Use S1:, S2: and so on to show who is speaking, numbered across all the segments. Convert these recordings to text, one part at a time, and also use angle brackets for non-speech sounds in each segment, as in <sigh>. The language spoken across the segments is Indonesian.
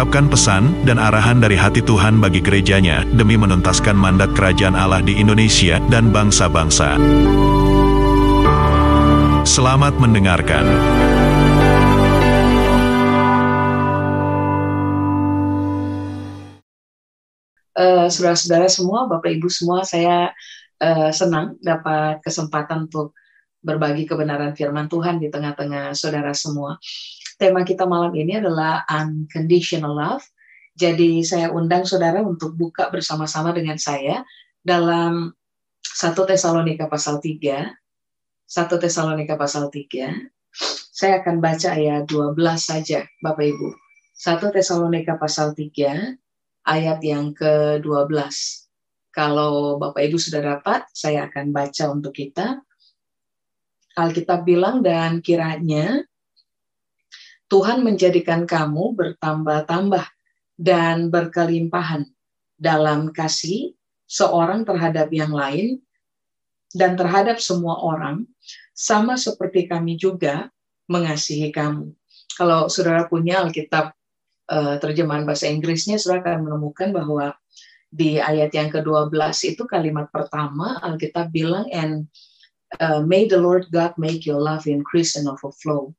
S1: mengungkapkan pesan dan arahan dari hati Tuhan bagi gerejanya demi menuntaskan mandat kerajaan Allah di Indonesia dan bangsa-bangsa. Selamat mendengarkan.
S2: Uh, saudara-saudara semua, Bapak Ibu semua, saya uh, senang dapat kesempatan untuk berbagi kebenaran firman Tuhan di tengah-tengah saudara semua tema kita malam ini adalah unconditional love. Jadi saya undang saudara untuk buka bersama-sama dengan saya dalam 1 Tesalonika pasal 3. 1 Tesalonika pasal 3. Saya akan baca ayat 12 saja Bapak Ibu. 1 Tesalonika pasal 3 ayat yang ke-12. Kalau Bapak Ibu sudah dapat, saya akan baca untuk kita. Alkitab bilang dan kiranya Tuhan menjadikan kamu bertambah-tambah dan berkelimpahan dalam kasih seorang terhadap yang lain dan terhadap semua orang, sama seperti kami juga mengasihi kamu. Kalau saudara punya Alkitab uh, terjemahan bahasa Inggrisnya, saudara akan menemukan bahwa di ayat yang ke-12 itu kalimat pertama Alkitab bilang and uh, may the Lord God make your love increase and overflow.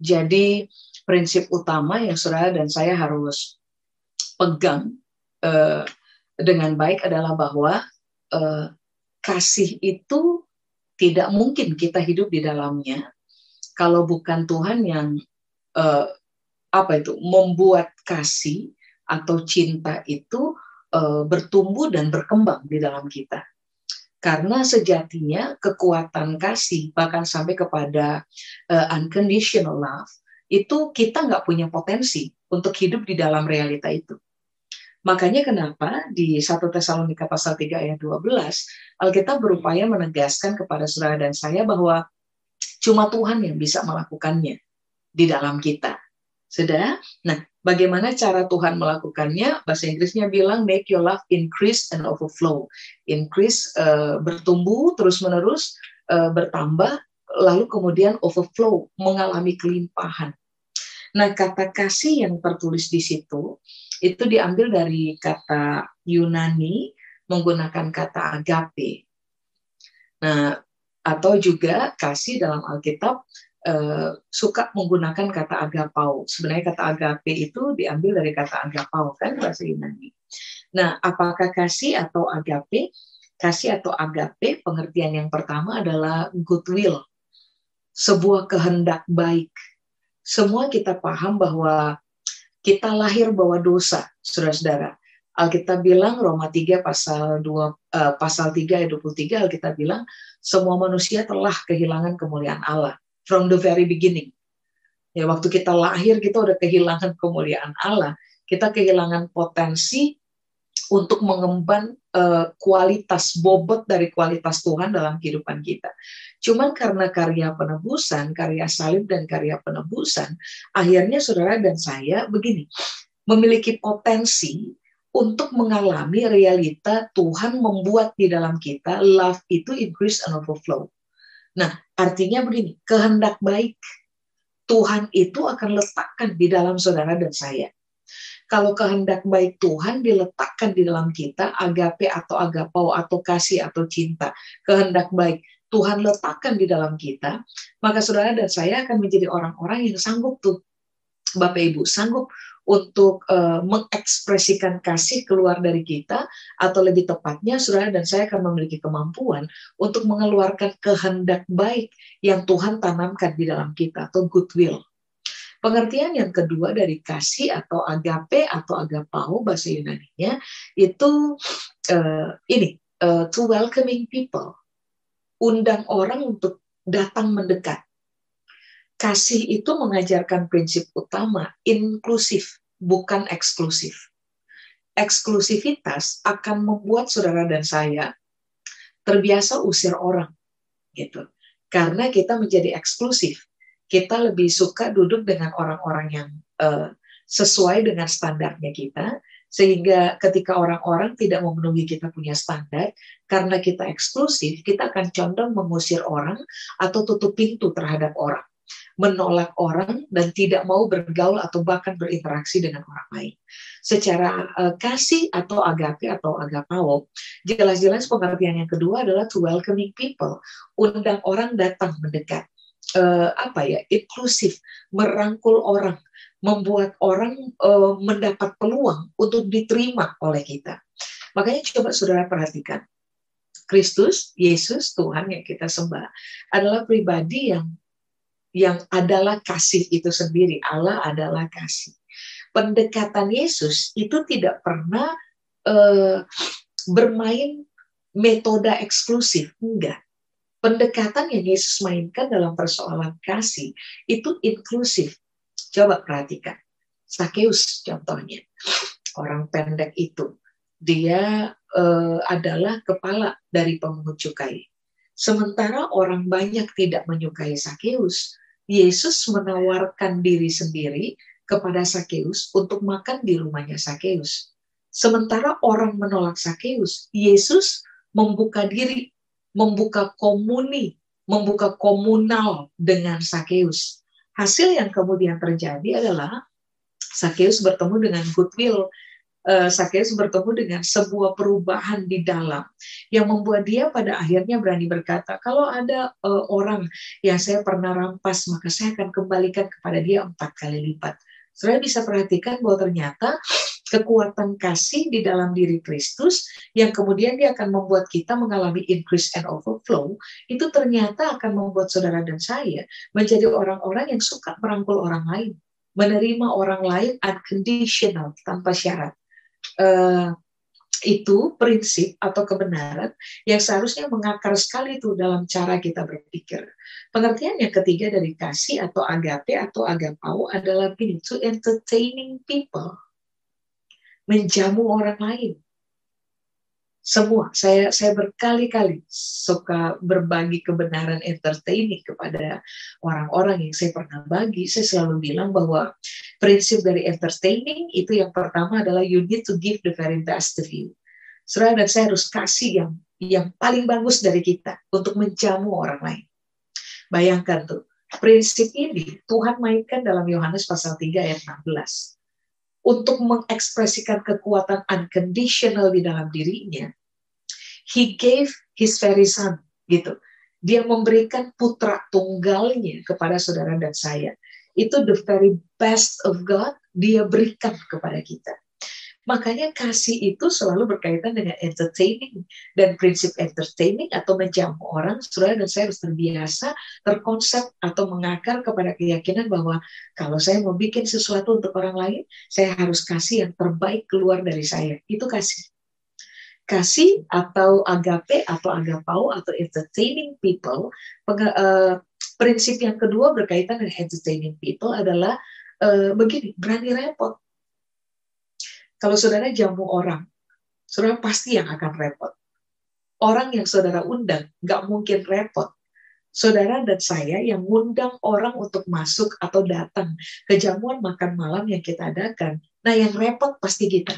S2: Jadi prinsip utama yang saudara dan saya harus pegang uh, dengan baik adalah bahwa uh, kasih itu tidak mungkin kita hidup di dalamnya kalau bukan Tuhan yang uh, apa itu membuat kasih atau cinta itu uh, bertumbuh dan berkembang di dalam kita. Karena sejatinya kekuatan kasih bahkan sampai kepada uh, unconditional love itu kita nggak punya potensi untuk hidup di dalam realita itu. Makanya kenapa di 1 Tesalonika pasal 3 ayat 12 Alkitab berupaya menegaskan kepada saudara dan saya bahwa cuma Tuhan yang bisa melakukannya di dalam kita. Sudah? Nah, bagaimana cara Tuhan melakukannya? Bahasa Inggrisnya bilang make your love increase and overflow. Increase uh, bertumbuh terus-menerus, uh, bertambah lalu kemudian overflow, mengalami kelimpahan. Nah, kata kasih yang tertulis di situ itu diambil dari kata Yunani menggunakan kata agape. Nah, atau juga kasih dalam Alkitab eh, suka menggunakan kata agapau. Sebenarnya kata agape itu diambil dari kata agapau kan bahasa Yunani. Nah, apakah kasih atau agape? Kasih atau agape pengertian yang pertama adalah goodwill, sebuah kehendak baik. Semua kita paham bahwa kita lahir bawa dosa, saudara-saudara. Alkitab bilang Roma 3 pasal 2 uh, eh, pasal 3 ayat 23 Alkitab bilang semua manusia telah kehilangan kemuliaan Allah from the very beginning. Ya waktu kita lahir kita udah kehilangan kemuliaan Allah, kita kehilangan potensi untuk mengemban kualitas bobot dari kualitas Tuhan dalam kehidupan kita. Cuman karena karya penebusan, karya salib dan karya penebusan, akhirnya saudara dan saya begini, memiliki potensi untuk mengalami realita Tuhan membuat di dalam kita love itu increase and overflow. Nah, artinya begini, kehendak baik Tuhan itu akan letakkan di dalam saudara dan saya kalau kehendak baik Tuhan diletakkan di dalam kita, agape atau agapau atau kasih atau cinta, kehendak baik Tuhan letakkan di dalam kita, maka saudara dan saya akan menjadi orang-orang yang sanggup tuh, Bapak Ibu, sanggup untuk uh, mengekspresikan kasih keluar dari kita, atau lebih tepatnya, saudara dan saya akan memiliki kemampuan untuk mengeluarkan kehendak baik yang Tuhan tanamkan di dalam kita, atau goodwill. Pengertian yang kedua dari kasih atau agape atau agapau bahasa Yunani-nya itu uh, ini uh, to welcoming people, undang orang untuk datang mendekat. Kasih itu mengajarkan prinsip utama inklusif, bukan eksklusif. Eksklusivitas akan membuat saudara dan saya terbiasa usir orang gitu. Karena kita menjadi eksklusif. Kita lebih suka duduk dengan orang-orang yang uh, sesuai dengan standarnya kita sehingga ketika orang-orang tidak memenuhi kita punya standar karena kita eksklusif kita akan condong mengusir orang atau tutup pintu terhadap orang menolak orang dan tidak mau bergaul atau bahkan berinteraksi dengan orang lain. Secara uh, kasih atau agape atau agapao, jelas-jelas pengertian yang kedua adalah to welcoming people, undang orang datang mendekat. Uh, apa ya inklusif merangkul orang membuat orang uh, mendapat peluang untuk diterima oleh kita makanya coba saudara perhatikan Kristus Yesus Tuhan yang kita sembah adalah pribadi yang yang adalah kasih itu sendiri. Allah adalah kasih. Pendekatan Yesus itu tidak pernah uh, bermain metode eksklusif, enggak. Pendekatan yang Yesus mainkan dalam persoalan kasih itu inklusif. Coba perhatikan. Sakeus contohnya. Orang pendek itu. Dia uh, adalah kepala dari pemungut cukai. Sementara orang banyak tidak menyukai Sakeus, Yesus menawarkan diri sendiri kepada Sakeus untuk makan di rumahnya Sakeus. Sementara orang menolak Sakeus, Yesus membuka diri, membuka komuni, membuka komunal dengan Sakeus. Hasil yang kemudian terjadi adalah Sakeus bertemu dengan goodwill uh, bertemu dengan sebuah perubahan di dalam yang membuat dia pada akhirnya berani berkata, kalau ada uh, orang yang saya pernah rampas, maka saya akan kembalikan kepada dia empat kali lipat. Saya bisa perhatikan bahwa ternyata kekuatan kasih di dalam diri Kristus yang kemudian dia akan membuat kita mengalami increase and overflow itu ternyata akan membuat saudara dan saya menjadi orang-orang yang suka merangkul orang lain menerima orang lain unconditional tanpa syarat uh, itu prinsip atau kebenaran yang seharusnya mengakar sekali itu dalam cara kita berpikir. Pengertian yang ketiga dari kasih atau agape atau agapau adalah begini, to entertaining people. Menjamu orang lain. Semua. Saya saya berkali-kali suka berbagi kebenaran entertaining kepada orang-orang yang saya pernah bagi. Saya selalu bilang bahwa prinsip dari entertaining itu yang pertama adalah you need to give the very best of you. Saudara dan saya harus kasih yang yang paling bagus dari kita untuk menjamu orang lain. Bayangkan tuh prinsip ini Tuhan mainkan dalam Yohanes pasal 3 ayat 16 untuk mengekspresikan kekuatan unconditional di dalam dirinya, he gave his very son gitu. Dia memberikan putra tunggalnya kepada saudara dan saya. Itu the very best of God dia berikan kepada kita. Makanya kasih itu selalu berkaitan dengan entertaining dan prinsip entertaining atau menjamu orang. Saudara dan saya harus terbiasa terkonsep atau mengakar kepada keyakinan bahwa kalau saya mau bikin sesuatu untuk orang lain, saya harus kasih yang terbaik keluar dari saya. Itu kasih. Kasih atau agape atau agapau atau entertaining people, uh, prinsip yang kedua berkaitan dengan entertaining people adalah uh, begini, berani repot kalau saudara jamu orang, saudara pasti yang akan repot. Orang yang saudara undang nggak mungkin repot. Saudara dan saya yang undang orang untuk masuk atau datang ke jamuan makan malam yang kita adakan. Nah yang repot pasti kita.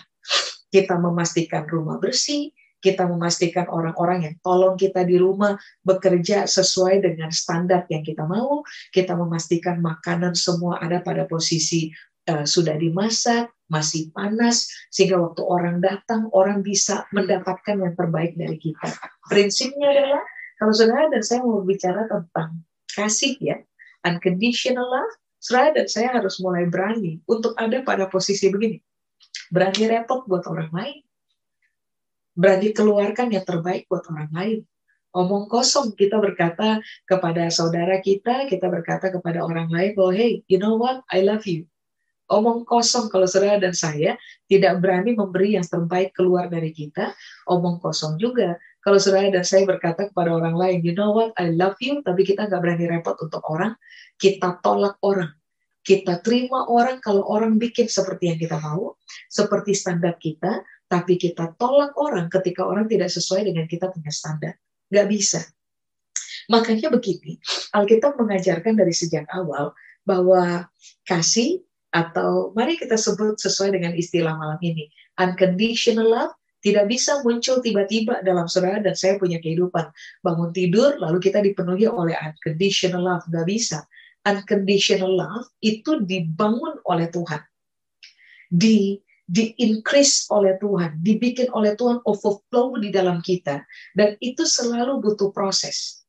S2: Kita memastikan rumah bersih, kita memastikan orang-orang yang tolong kita di rumah bekerja sesuai dengan standar yang kita mau, kita memastikan makanan semua ada pada posisi uh, sudah dimasak, masih panas sehingga waktu orang datang orang bisa mendapatkan yang terbaik dari kita. Prinsipnya adalah kalau saudara dan saya mau bicara tentang kasih ya, unconditional love, saudara dan saya harus mulai berani untuk ada pada posisi begini. Berani repot buat orang lain. Berani keluarkan yang terbaik buat orang lain. Omong kosong kita berkata kepada saudara kita, kita berkata kepada orang lain bahwa hey, you know what, I love you omong kosong kalau saudara dan saya tidak berani memberi yang terbaik keluar dari kita, omong kosong juga. Kalau saudara dan saya berkata kepada orang lain, you know what, I love you, tapi kita nggak berani repot untuk orang, kita tolak orang. Kita terima orang kalau orang bikin seperti yang kita mau, seperti standar kita, tapi kita tolak orang ketika orang tidak sesuai dengan kita punya standar. Nggak bisa. Makanya begini, Alkitab mengajarkan dari sejak awal bahwa kasih atau mari kita sebut sesuai dengan istilah malam ini, unconditional love tidak bisa muncul tiba-tiba dalam saudara dan saya punya kehidupan. Bangun tidur, lalu kita dipenuhi oleh unconditional love. Nggak bisa. Unconditional love itu dibangun oleh Tuhan. Di di increase oleh Tuhan, dibikin oleh Tuhan overflow di dalam kita dan itu selalu butuh proses.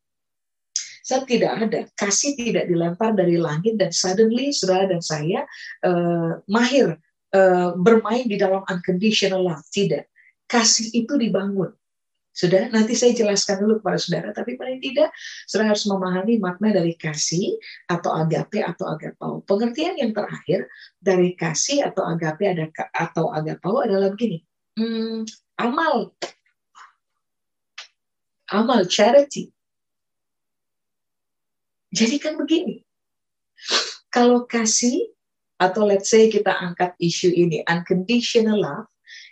S2: Saya tidak ada, kasih tidak dilempar dari langit dan suddenly saudara dan saya uh, mahir uh, bermain di dalam unconditional love. Tidak. Kasih itu dibangun. Sudah, nanti saya jelaskan dulu kepada saudara, tapi paling tidak saudara harus memahami makna dari kasih atau agape atau agapau. Pengertian yang terakhir dari kasih atau agape ada atau agapau adalah begini. Hmm, amal. Amal charity jadi kan begini, kalau kasih atau let's say kita angkat isu ini unconditional love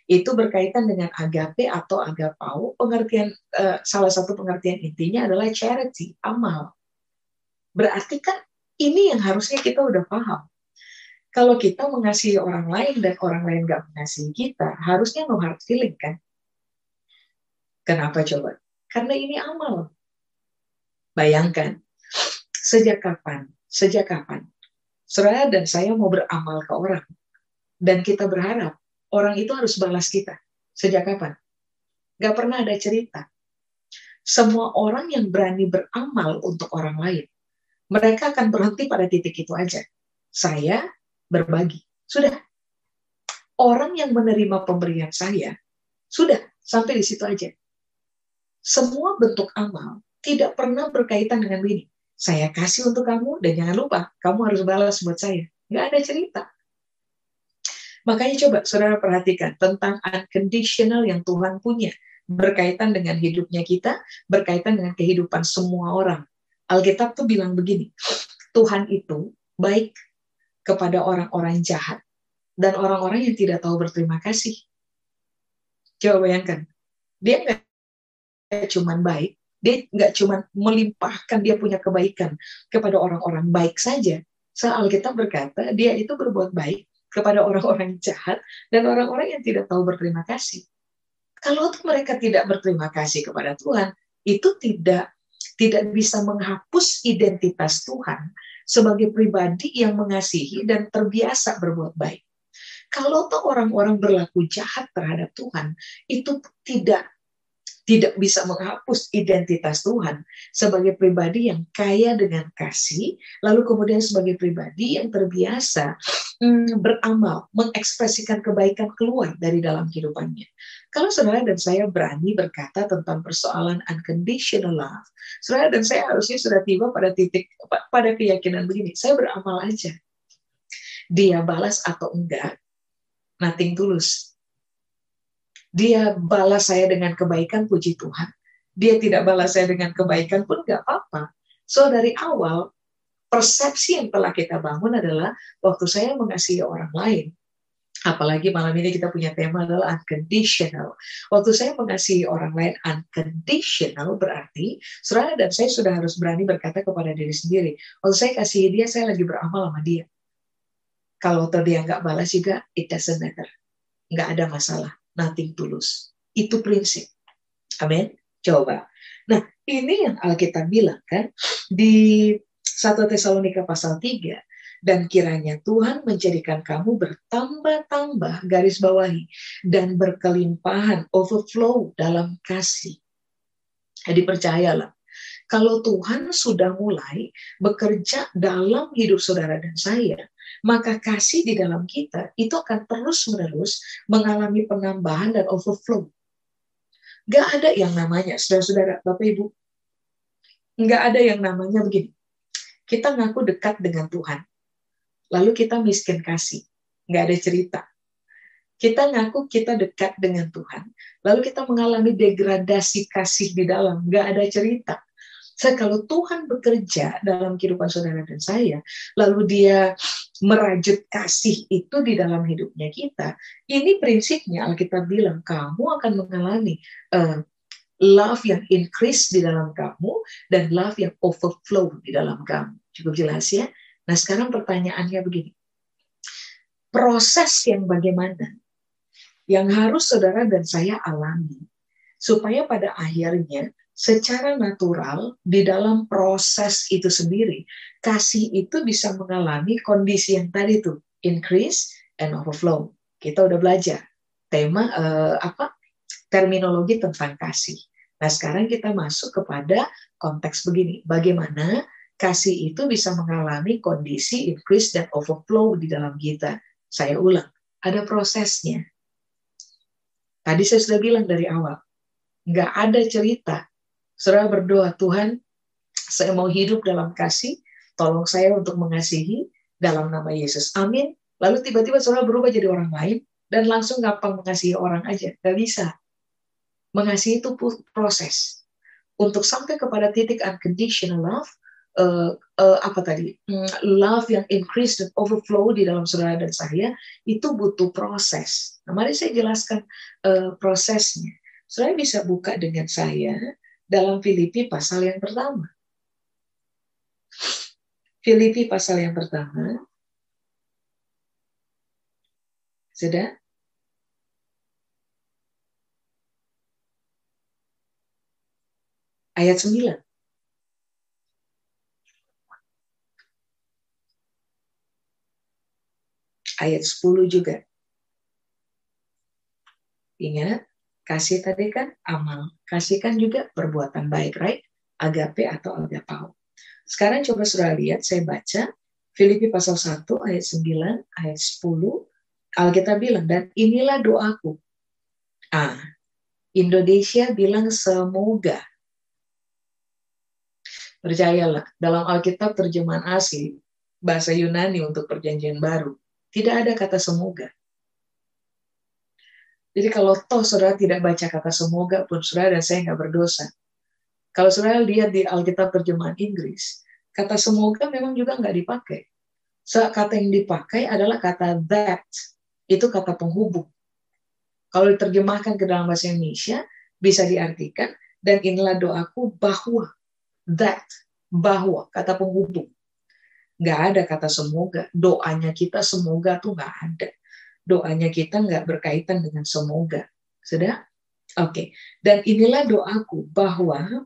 S2: itu berkaitan dengan agape atau agapau pengertian uh, salah satu pengertian intinya adalah charity amal. Berarti kan ini yang harusnya kita udah paham. Kalau kita mengasihi orang lain dan orang lain gak mengasihi kita harusnya no hard feeling kan? Kenapa coba? Karena ini amal. Bayangkan Sejak kapan? Sejak kapan? Saudara dan saya mau beramal ke orang. Dan kita berharap orang itu harus balas kita. Sejak kapan? Gak pernah ada cerita. Semua orang yang berani beramal untuk orang lain, mereka akan berhenti pada titik itu aja. Saya berbagi. Sudah. Orang yang menerima pemberian saya, sudah sampai di situ aja. Semua bentuk amal tidak pernah berkaitan dengan ini saya kasih untuk kamu dan jangan lupa kamu harus balas buat saya. Nggak ada cerita. Makanya coba saudara perhatikan tentang unconditional yang Tuhan punya berkaitan dengan hidupnya kita, berkaitan dengan kehidupan semua orang. Alkitab tuh bilang begini, Tuhan itu baik kepada orang-orang jahat dan orang-orang yang tidak tahu berterima kasih. Coba bayangkan, dia nggak cuma baik, dia nggak cuma melimpahkan dia punya kebaikan kepada orang-orang baik saja. Soal Alkitab berkata dia itu berbuat baik kepada orang-orang jahat dan orang-orang yang tidak tahu berterima kasih. Kalau mereka tidak berterima kasih kepada Tuhan, itu tidak tidak bisa menghapus identitas Tuhan sebagai pribadi yang mengasihi dan terbiasa berbuat baik. Kalau orang-orang berlaku jahat terhadap Tuhan, itu tidak tidak bisa menghapus identitas Tuhan sebagai pribadi yang kaya dengan kasih, lalu kemudian sebagai pribadi yang terbiasa hmm, beramal, mengekspresikan kebaikan keluar dari dalam kehidupannya. Kalau saudara dan saya berani berkata tentang persoalan unconditional love, saudara dan saya harusnya sudah tiba pada titik, pada keyakinan begini, saya beramal aja. Dia balas atau enggak, nothing tulus dia balas saya dengan kebaikan, puji Tuhan. Dia tidak balas saya dengan kebaikan pun nggak apa-apa. So dari awal, persepsi yang telah kita bangun adalah waktu saya mengasihi orang lain, apalagi malam ini kita punya tema adalah unconditional. Waktu saya mengasihi orang lain unconditional berarti saudara dan saya sudah harus berani berkata kepada diri sendiri, waktu saya kasih dia, saya lagi beramal sama dia. Kalau dia nggak balas juga, it doesn't matter. Nggak ada masalah nothing tulus. Itu prinsip. Amin. Coba. Nah, ini yang Alkitab bilang kan di 1 Tesalonika pasal 3 dan kiranya Tuhan menjadikan kamu bertambah-tambah garis bawahi dan berkelimpahan overflow dalam kasih. Jadi percayalah, kalau Tuhan sudah mulai bekerja dalam hidup saudara dan saya, maka kasih di dalam kita itu akan terus-menerus mengalami penambahan dan overflow. Gak ada yang namanya, saudara-saudara, Bapak Ibu, gak ada yang namanya begini. Kita ngaku dekat dengan Tuhan, lalu kita miskin kasih, gak ada cerita. Kita ngaku kita dekat dengan Tuhan, lalu kita mengalami degradasi kasih di dalam, gak ada cerita. Saya kalau Tuhan bekerja dalam kehidupan saudara dan saya, lalu dia merajut kasih itu di dalam hidupnya kita, ini prinsipnya Alkitab bilang kamu akan mengalami uh, love yang increase di dalam kamu dan love yang overflow di dalam kamu. Cukup jelas ya? Nah sekarang pertanyaannya begini. Proses yang bagaimana yang harus saudara dan saya alami supaya pada akhirnya secara natural di dalam proses itu sendiri kasih itu bisa mengalami kondisi yang tadi tuh increase and overflow. Kita udah belajar tema uh, apa terminologi tentang kasih. Nah, sekarang kita masuk kepada konteks begini. Bagaimana kasih itu bisa mengalami kondisi increase dan overflow di dalam kita. Saya ulang, ada prosesnya. Tadi saya sudah bilang dari awal, nggak ada cerita. Saudara berdoa, Tuhan, saya mau hidup dalam kasih, tolong saya untuk mengasihi dalam nama Yesus. Amin. Lalu tiba-tiba saudara berubah jadi orang lain, dan langsung gampang mengasihi orang aja. Nggak bisa. Mengasihi itu proses. Untuk sampai kepada titik unconditional love, uh, uh, apa tadi hmm, love yang increase dan overflow di dalam saudara dan saya itu butuh proses. Nah, mari saya jelaskan uh, prosesnya. Saudara bisa buka dengan saya dalam Filipi pasal yang pertama. Filipi pasal yang pertama. Sudah? ayat 9. Ayat 10 juga. Ingat, kasih tadi kan amal. Kasih kan juga perbuatan baik, right? Agape atau agapau. Sekarang coba sudah lihat, saya baca Filipi pasal 1 ayat 9, ayat 10. Alkitab bilang, dan inilah doaku. Ah, Indonesia bilang semoga Percayalah, dalam Alkitab terjemahan asli, bahasa Yunani untuk perjanjian baru, tidak ada kata semoga. Jadi kalau toh saudara tidak baca kata semoga pun saudara dan saya nggak berdosa. Kalau saudara lihat di Alkitab terjemahan Inggris, kata semoga memang juga nggak dipakai. So, kata yang dipakai adalah kata that, itu kata penghubung. Kalau diterjemahkan ke dalam bahasa Indonesia, bisa diartikan, dan inilah doaku bahwa that, bahwa, kata penghubung. Nggak ada kata semoga. Doanya kita semoga tuh nggak ada. Doanya kita nggak berkaitan dengan semoga. Sudah? Oke. Okay. Dan inilah doaku bahwa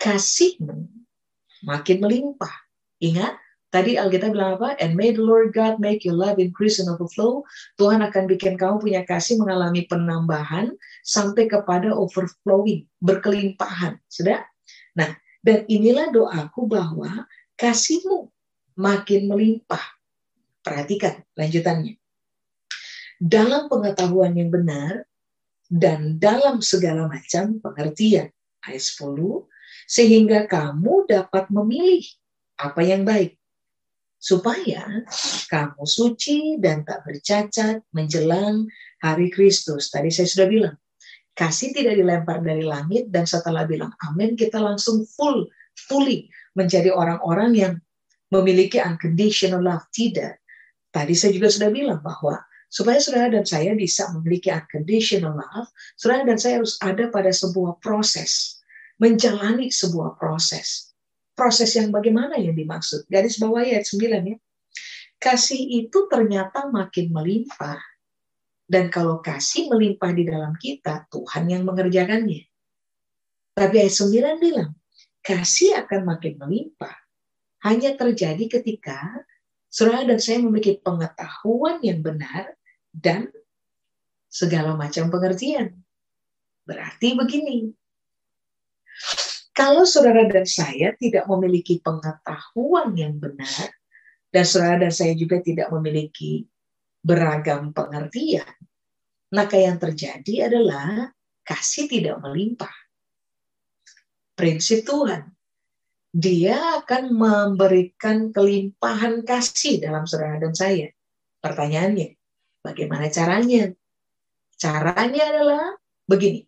S2: kasihmu makin melimpah. Ingat, Tadi Alkitab bilang apa? And may the Lord God make your love increase and overflow. Tuhan akan bikin kamu punya kasih mengalami penambahan sampai kepada overflowing, berkelimpahan. Sudah? Nah, dan inilah doaku bahwa kasihmu makin melimpah. Perhatikan lanjutannya. Dalam pengetahuan yang benar dan dalam segala macam pengertian. Ayat 10. Sehingga kamu dapat memilih apa yang baik. Supaya kamu suci dan tak bercacat menjelang hari Kristus. Tadi saya sudah bilang, kasih tidak dilempar dari langit dan setelah bilang amin kita langsung full fully menjadi orang-orang yang memiliki unconditional love tidak tadi saya juga sudah bilang bahwa supaya saudara dan saya bisa memiliki unconditional love saudara dan saya harus ada pada sebuah proses menjalani sebuah proses proses yang bagaimana yang dimaksud garis bawah ayat 9 ya kasih itu ternyata makin melimpah dan kalau kasih melimpah di dalam kita, Tuhan yang mengerjakannya. Tapi ayat 9 bilang, kasih akan makin melimpah. Hanya terjadi ketika saudara dan saya memiliki pengetahuan yang benar dan segala macam pengertian. Berarti begini, kalau saudara dan saya tidak memiliki pengetahuan yang benar, dan saudara dan saya juga tidak memiliki beragam pengertian, maka yang terjadi adalah kasih tidak melimpah. Prinsip Tuhan, dia akan memberikan kelimpahan kasih dalam saudara dan saya. Pertanyaannya, bagaimana caranya? Caranya adalah begini.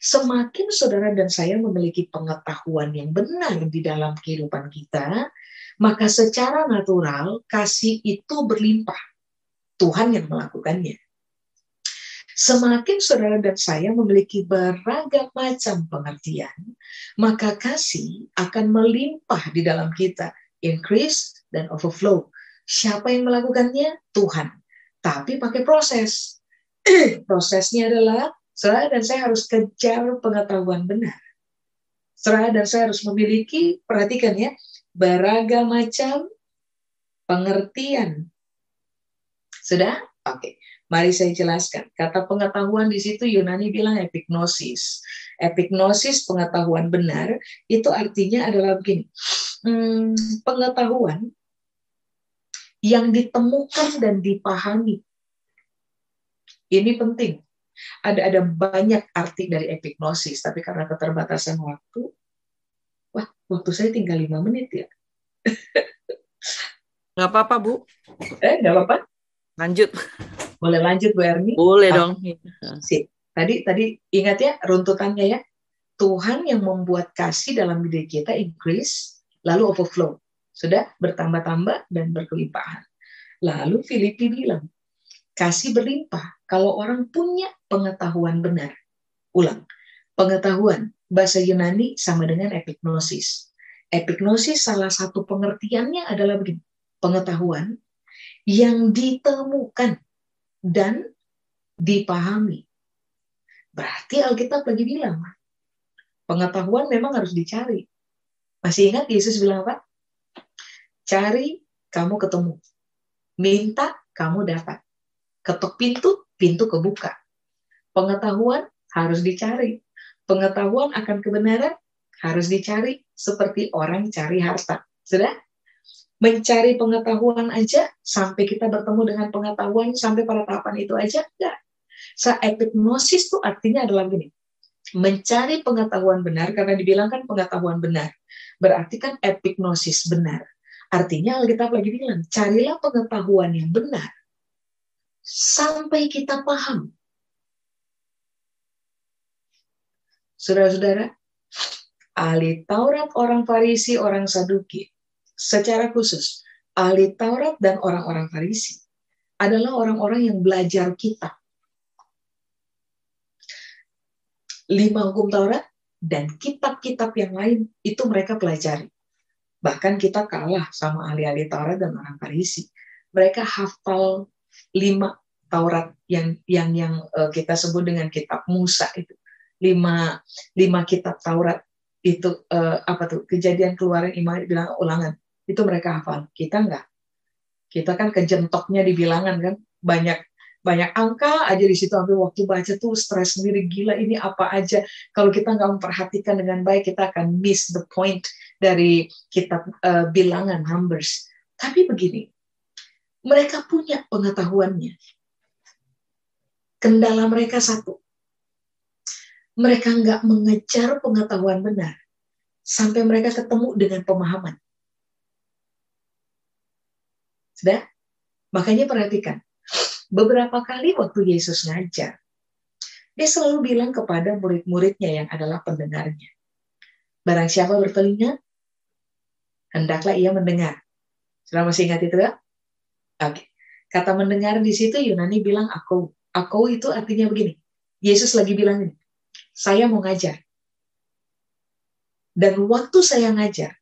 S2: Semakin saudara dan saya memiliki pengetahuan yang benar di dalam kehidupan kita, maka secara natural kasih itu berlimpah Tuhan yang melakukannya. Semakin saudara dan saya memiliki beragam macam pengertian, maka kasih akan melimpah di dalam kita, increase dan overflow. Siapa yang melakukannya? Tuhan. Tapi pakai proses. <clears throat> Prosesnya adalah saudara dan saya harus kejar pengetahuan benar. Saudara dan saya harus memiliki, perhatikan ya, beragam macam pengertian. Sudah? Oke. Okay. Mari saya jelaskan. Kata pengetahuan di situ Yunani bilang epignosis. Epignosis pengetahuan benar itu artinya adalah begini. Hmm, pengetahuan yang ditemukan dan dipahami. Ini penting. Ada ada banyak arti dari epignosis, tapi karena keterbatasan waktu, wah waktu saya tinggal lima menit ya. <laughs>
S3: Nggak apa-apa Bu.
S2: Eh nggak apa-apa.
S3: Lanjut.
S2: Boleh lanjut Bu Erni?
S3: Boleh ah, dong.
S2: Sip. Tadi tadi ingat ya runtutannya ya. Tuhan yang membuat kasih dalam diri kita increase lalu overflow. Sudah bertambah-tambah dan berkelimpahan. Lalu Filipi bilang, kasih berlimpah kalau orang punya pengetahuan benar. Ulang, pengetahuan bahasa Yunani sama dengan epignosis. Epignosis salah satu pengertiannya adalah begini, pengetahuan yang ditemukan dan dipahami. Berarti Alkitab lagi bilang, pengetahuan memang harus dicari. Masih ingat Yesus bilang apa? Cari, kamu ketemu. Minta, kamu dapat. Ketuk pintu, pintu kebuka. Pengetahuan harus dicari. Pengetahuan akan kebenaran harus dicari seperti orang cari harta. Sudah? mencari pengetahuan aja sampai kita bertemu dengan pengetahuan sampai pada tahapan itu aja enggak. Sa epignosis itu artinya adalah gini. Mencari pengetahuan benar karena dibilangkan pengetahuan benar. Berarti kan epignosis benar. Artinya Alkitab lagi bilang, carilah pengetahuan yang benar sampai kita paham. Saudara-saudara, ahli Taurat, orang Farisi, orang Saduki, secara khusus ahli Taurat dan orang-orang Farisi adalah orang-orang yang belajar kitab. Lima hukum Taurat dan kitab-kitab yang lain itu mereka pelajari. Bahkan kita kalah sama ahli-ahli Taurat dan orang Farisi. Mereka hafal lima Taurat yang yang yang eh, kita sebut dengan kitab Musa itu. Lima lima kitab Taurat itu uh, apa tuh kejadian keluaran iman bilang ulangan itu mereka hafal. Kita enggak. Kita kan kejentoknya di bilangan kan, banyak banyak angka aja di situ sampai waktu baca tuh stres sendiri gila ini apa aja kalau kita nggak memperhatikan dengan baik kita akan miss the point dari kitab uh, bilangan numbers tapi begini mereka punya pengetahuannya kendala mereka satu mereka nggak mengejar pengetahuan benar sampai mereka ketemu dengan pemahaman sudah? Makanya perhatikan. Beberapa kali waktu Yesus ngajar, dia selalu bilang kepada murid-muridnya yang adalah pendengarnya. Barang siapa bertelinga, hendaklah ia mendengar. Sudah masih ingat itu ya? Oke. Kata mendengar di situ Yunani bilang aku. Aku itu artinya begini. Yesus lagi bilang ini, saya mau ngajar. Dan waktu saya ngajar,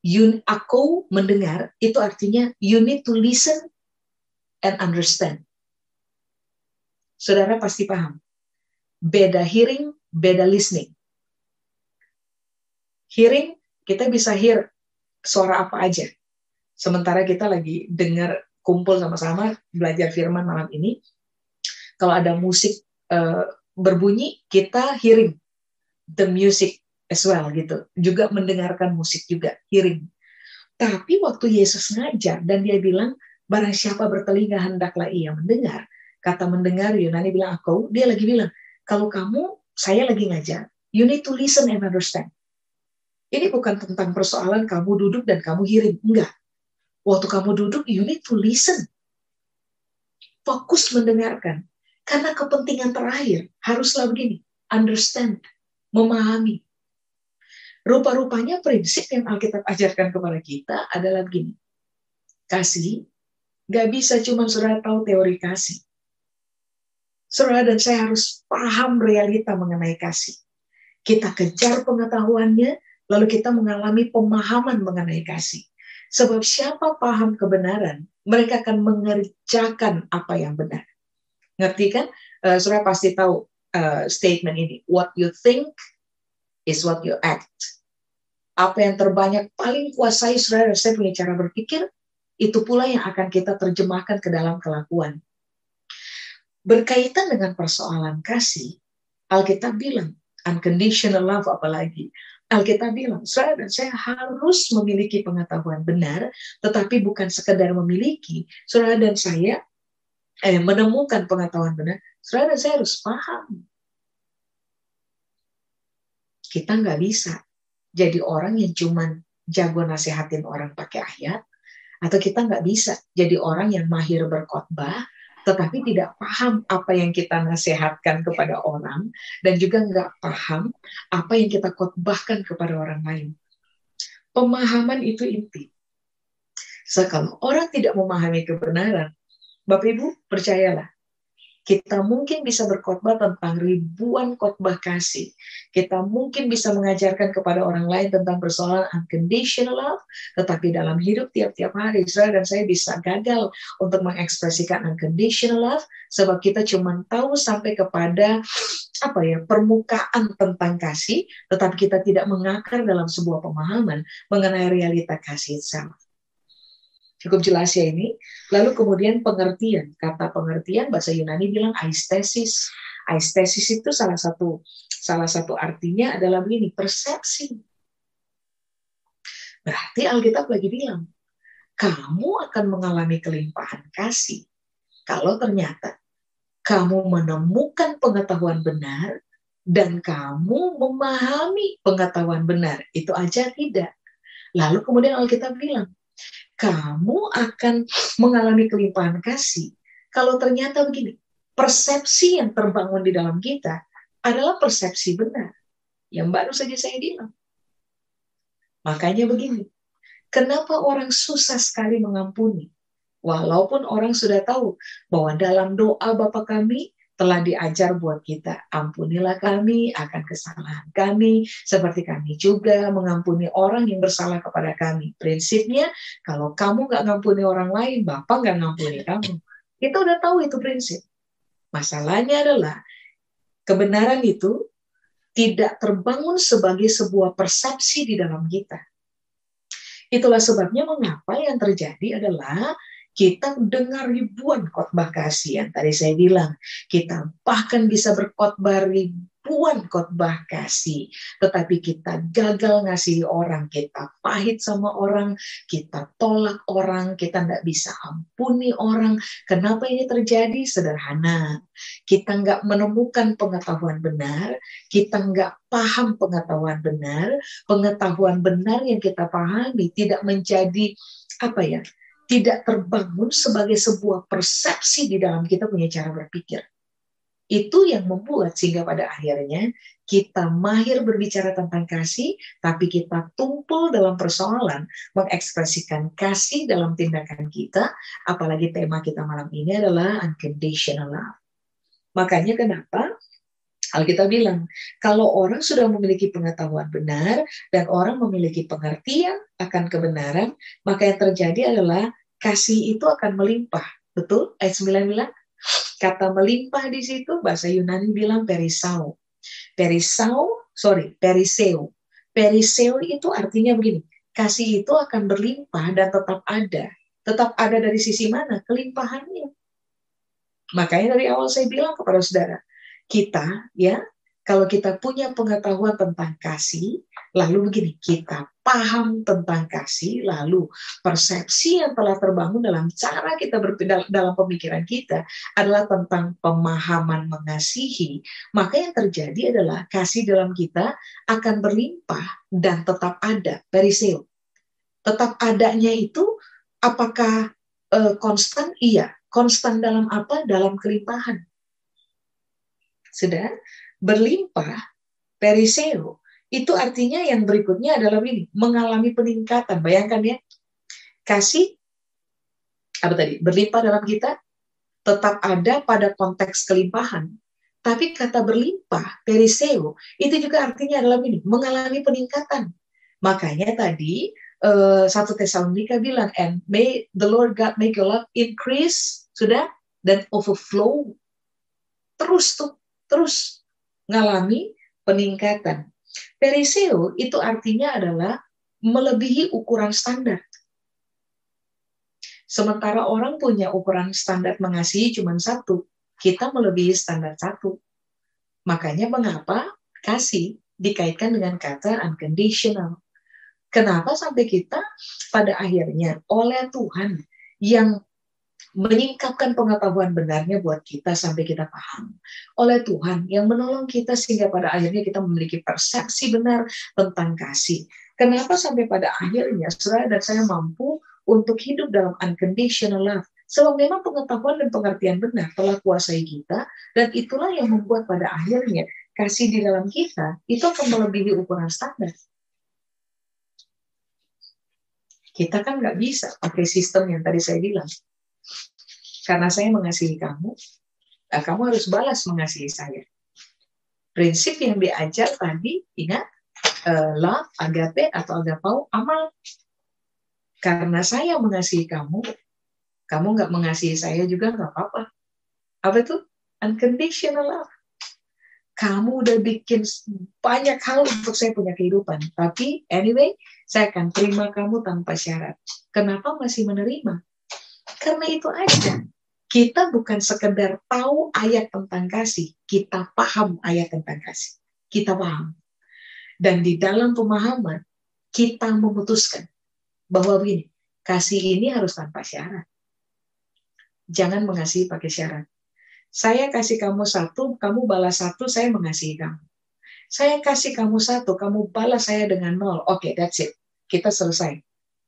S2: you, aku mendengar itu artinya you need to listen and understand. Saudara pasti paham. Beda hearing, beda listening. Hearing, kita bisa hear suara apa aja. Sementara kita lagi dengar kumpul sama-sama belajar firman malam ini. Kalau ada musik uh, berbunyi, kita hearing the music as well gitu. Juga mendengarkan musik juga, hearing. Tapi waktu Yesus ngajar dan dia bilang, barang siapa bertelinga hendaklah ia mendengar. Kata mendengar, Yunani bilang aku, dia lagi bilang, kalau kamu, saya lagi ngajar, you need to listen and understand. Ini bukan tentang persoalan kamu duduk dan kamu hearing. Enggak. Waktu kamu duduk, you need to listen. Fokus mendengarkan. Karena kepentingan terakhir haruslah begini. Understand. Memahami. Rupa-rupanya prinsip yang Alkitab ajarkan kepada kita adalah begini. Kasih, gak bisa cuma saudara tahu teori kasih. Saudara dan saya harus paham realita mengenai kasih. Kita kejar pengetahuannya, lalu kita mengalami pemahaman mengenai kasih. Sebab siapa paham kebenaran, mereka akan mengerjakan apa yang benar. Ngerti kan? Uh, saudara pasti tahu uh, statement ini. What you think is what you act. Apa yang terbanyak paling kuasai saudara saya punya cara berpikir, itu pula yang akan kita terjemahkan ke dalam kelakuan. Berkaitan dengan persoalan kasih, Alkitab bilang, unconditional love apalagi, Alkitab bilang, saya dan saya harus memiliki pengetahuan benar, tetapi bukan sekedar memiliki. Saudara dan saya eh, menemukan pengetahuan benar, saudara dan saya harus paham kita nggak bisa jadi orang yang cuman jago nasehatin orang pakai ayat, atau kita nggak bisa jadi orang yang mahir berkhotbah, tetapi tidak paham apa yang kita nasihatkan kepada orang, dan juga nggak paham apa yang kita khotbahkan kepada orang lain. Pemahaman itu inti. So, kalau orang tidak memahami kebenaran, Bapak Ibu percayalah, kita mungkin bisa berkhotbah tentang ribuan khotbah kasih. Kita mungkin bisa mengajarkan kepada orang lain tentang persoalan unconditional love, tetapi dalam hidup tiap-tiap hari Israel dan saya bisa gagal untuk mengekspresikan unconditional love sebab kita cuma tahu sampai kepada apa ya permukaan tentang kasih, tetapi kita tidak mengakar dalam sebuah pemahaman mengenai realita kasih itself. Cukup jelas ya ini. Lalu kemudian pengertian. Kata pengertian bahasa Yunani bilang aistesis. Aistesis itu salah satu salah satu artinya adalah begini, persepsi. Berarti Alkitab lagi bilang, kamu akan mengalami kelimpahan kasih kalau ternyata kamu menemukan pengetahuan benar dan kamu memahami pengetahuan benar. Itu aja tidak. Lalu kemudian Alkitab bilang, kamu akan mengalami kelimpahan kasih. Kalau ternyata begini, persepsi yang terbangun di dalam kita adalah persepsi benar. Yang baru saja saya bilang. Makanya begini, kenapa orang susah sekali mengampuni? Walaupun orang sudah tahu bahwa dalam doa Bapa kami, telah diajar buat kita. Ampunilah kami akan kesalahan kami, seperti kami juga mengampuni orang yang bersalah kepada kami. Prinsipnya, kalau kamu nggak ngampuni orang lain, Bapak nggak ngampuni kamu. Kita udah tahu itu prinsip. Masalahnya adalah kebenaran itu tidak terbangun sebagai sebuah persepsi di dalam kita. Itulah sebabnya mengapa yang terjadi adalah kita dengar ribuan khotbah kasih yang tadi saya bilang. Kita bahkan bisa berkhotbah ribuan khotbah kasih. Tetapi kita gagal ngasih orang. Kita pahit sama orang. Kita tolak orang. Kita tidak bisa ampuni orang. Kenapa ini terjadi? Sederhana. Kita nggak menemukan pengetahuan benar. Kita nggak paham pengetahuan benar. Pengetahuan benar yang kita pahami tidak menjadi apa ya tidak terbangun sebagai sebuah persepsi di dalam kita punya cara berpikir. Itu yang membuat sehingga pada akhirnya kita mahir berbicara tentang kasih, tapi kita tumpul dalam persoalan mengekspresikan kasih dalam tindakan kita, apalagi tema kita malam ini adalah unconditional love. Makanya kenapa Alkitab bilang, kalau orang sudah memiliki pengetahuan benar dan orang memiliki pengertian akan kebenaran, maka yang terjadi adalah kasih itu akan melimpah. Betul? Ayat 9 bilang, kata melimpah di situ bahasa Yunani bilang perisau. Perisau, sorry, periseu. Periseu itu artinya begini, kasih itu akan berlimpah dan tetap ada. Tetap ada dari sisi mana? Kelimpahannya. Makanya dari awal saya bilang kepada saudara, kita ya kalau kita punya pengetahuan tentang kasih, lalu begini, kita paham tentang kasih, lalu persepsi yang telah terbangun dalam cara kita berpindah dalam pemikiran kita adalah tentang pemahaman mengasihi, maka yang terjadi adalah kasih dalam kita akan berlimpah dan tetap ada, periseo. Tetap adanya itu apakah uh, konstan? Iya. Konstan dalam apa? Dalam kelimpahan. Sudah? Berlimpah, periseo, itu artinya yang berikutnya adalah ini, mengalami peningkatan. Bayangkan ya, kasih apa tadi? Berlimpah dalam kita, tetap ada pada konteks kelimpahan. Tapi kata berlimpah, periseo, itu juga artinya adalah ini, mengalami peningkatan. Makanya tadi uh, satu Tesalonika bilang, and may the Lord God make your love increase, sudah, dan overflow. Terus tuh, terus mengalami peningkatan. Periseo itu artinya adalah melebihi ukuran standar. Sementara orang punya ukuran standar mengasihi cuma satu, kita melebihi standar satu. Makanya mengapa kasih dikaitkan dengan kata unconditional. Kenapa sampai kita pada akhirnya oleh Tuhan yang menyingkapkan pengetahuan benarnya buat kita sampai kita paham. Oleh Tuhan yang menolong kita sehingga pada akhirnya kita memiliki persepsi benar tentang kasih. Kenapa sampai pada akhirnya saudara dan saya mampu untuk hidup dalam unconditional love. Sebab memang pengetahuan dan pengertian benar telah kuasai kita, dan itulah yang membuat pada akhirnya kasih di dalam kita itu akan melebihi ukuran standar. Kita kan nggak bisa pakai sistem yang tadi saya bilang. Karena saya mengasihi kamu, nah kamu harus balas mengasihi saya. Prinsip yang diajar tadi, ingat, uh, love, agape, atau agapau, amal. Karena saya mengasihi kamu, kamu nggak mengasihi saya juga nggak apa-apa. Apa itu? Unconditional love. Kamu udah bikin banyak hal untuk saya punya kehidupan. Tapi anyway, saya akan terima kamu tanpa syarat. Kenapa masih menerima? Karena itu aja. Kita bukan sekedar tahu ayat tentang kasih, kita paham ayat tentang kasih. Kita paham. Dan di dalam pemahaman, kita memutuskan bahwa begini, kasih ini harus tanpa syarat. Jangan mengasihi pakai syarat. Saya kasih kamu satu, kamu balas satu, saya mengasihi kamu. Saya kasih kamu satu, kamu balas saya dengan nol. Oke, okay, that's it. Kita selesai.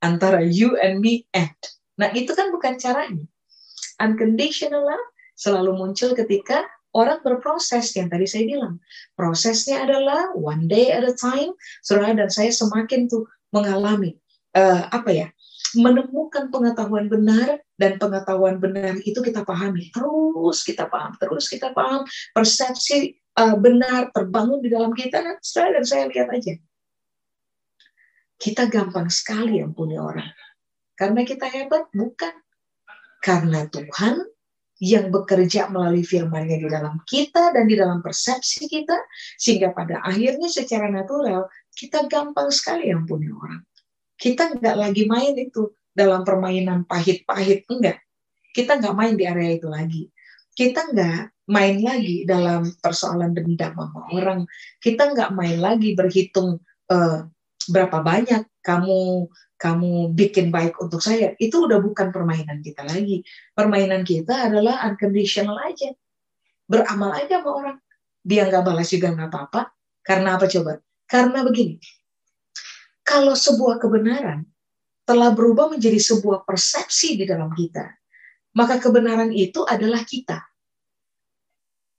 S2: Antara you and me, end. Nah, itu kan bukan caranya. Unconditional love selalu muncul ketika orang berproses yang tadi saya bilang. Prosesnya adalah one day at a time, saudara dan saya semakin tuh mengalami uh, apa ya menemukan pengetahuan benar dan pengetahuan benar itu kita pahami terus kita paham terus kita paham persepsi uh, benar terbangun di dalam kita dan saya dan saya lihat aja kita gampang sekali yang punya orang karena kita hebat bukan. Karena Tuhan yang bekerja melalui firman-Nya di dalam kita dan di dalam persepsi kita sehingga pada akhirnya secara natural kita gampang sekali yang punya orang. Kita nggak lagi main itu dalam permainan pahit-pahit enggak. Kita nggak main di area itu lagi. Kita nggak main lagi dalam persoalan dendam sama orang. Kita nggak main lagi berhitung uh, berapa banyak kamu kamu bikin baik untuk saya itu udah bukan permainan kita lagi permainan kita adalah unconditional aja beramal aja sama orang dia nggak balas juga nggak apa-apa karena apa coba karena begini kalau sebuah kebenaran telah berubah menjadi sebuah persepsi di dalam kita, maka kebenaran itu adalah kita.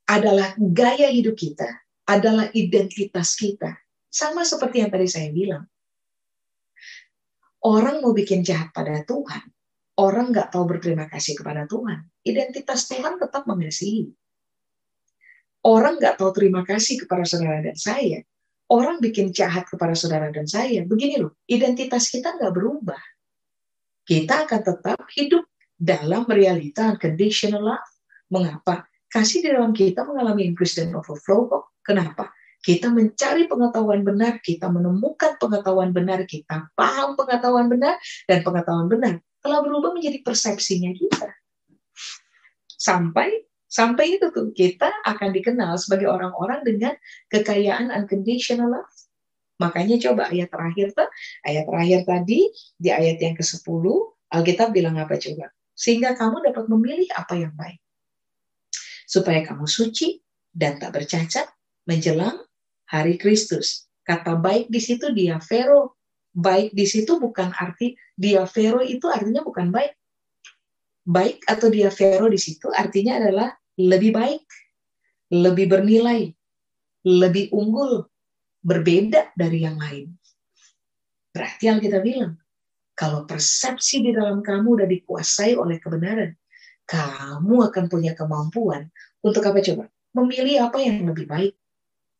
S2: Adalah gaya hidup kita, adalah identitas kita. Sama seperti yang tadi saya bilang. Orang mau bikin jahat pada Tuhan, orang nggak tahu berterima kasih kepada Tuhan. Identitas Tuhan tetap mengasihi. Orang nggak tahu terima kasih kepada saudara dan saya, orang bikin jahat kepada saudara dan saya, begini loh, identitas kita nggak berubah. Kita akan tetap hidup dalam realita unconditional love. Mengapa? Kasih di dalam kita mengalami increase dan overflow kok. Kenapa? Kita mencari pengetahuan benar, kita menemukan pengetahuan benar, kita paham pengetahuan benar, dan pengetahuan benar telah berubah menjadi persepsinya kita. Sampai Sampai itu tuh kita akan dikenal sebagai orang-orang dengan kekayaan unconditional love. Makanya coba ayat terakhir tuh, ayat terakhir tadi di ayat yang ke-10 Alkitab bilang apa coba? Sehingga kamu dapat memilih apa yang baik. Supaya kamu suci dan tak bercacat menjelang hari Kristus. Kata baik di situ dia vero. Baik di situ bukan arti dia vero itu artinya bukan baik. Baik atau dia vero di situ artinya adalah lebih baik, lebih bernilai, lebih unggul, berbeda dari yang lain. Berarti kita bilang, kalau persepsi di dalam kamu udah dikuasai oleh kebenaran, kamu akan punya kemampuan untuk apa coba? Memilih apa yang lebih baik,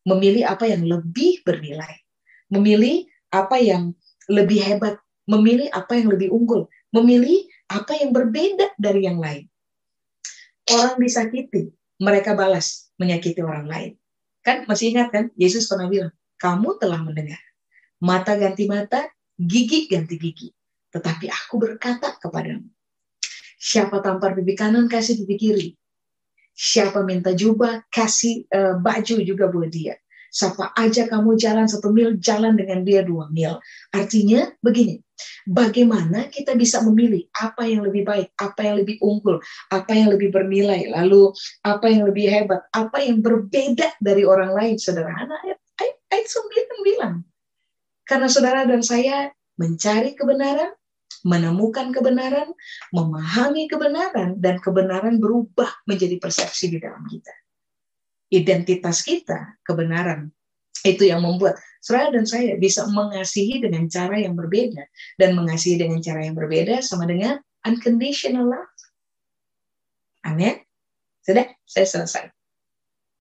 S2: memilih apa yang lebih bernilai, memilih apa yang lebih hebat, memilih apa yang lebih unggul, memilih apa yang berbeda dari yang lain. Orang disakiti, mereka balas menyakiti orang lain. Kan masih ingat kan? Yesus pernah bilang, kamu telah mendengar. Mata ganti mata, gigi ganti gigi. Tetapi aku berkata kepadamu, siapa tampar pipi kanan, kasih pipi kiri. Siapa minta jubah, kasih uh, baju juga buat dia. Siapa aja kamu jalan satu mil, jalan dengan dia dua mil. Artinya begini, bagaimana kita bisa memilih apa yang lebih baik, apa yang lebih unggul, apa yang lebih bernilai, lalu apa yang lebih hebat, apa yang berbeda dari orang lain. Sederhana, ayat 9 bilang. Karena saudara dan saya mencari kebenaran, menemukan kebenaran, memahami kebenaran, dan kebenaran berubah menjadi persepsi di dalam kita identitas kita, kebenaran. Itu yang membuat saudara dan saya bisa mengasihi dengan cara yang berbeda. Dan mengasihi dengan cara yang berbeda sama dengan unconditional love. Amin. Sudah, saya selesai.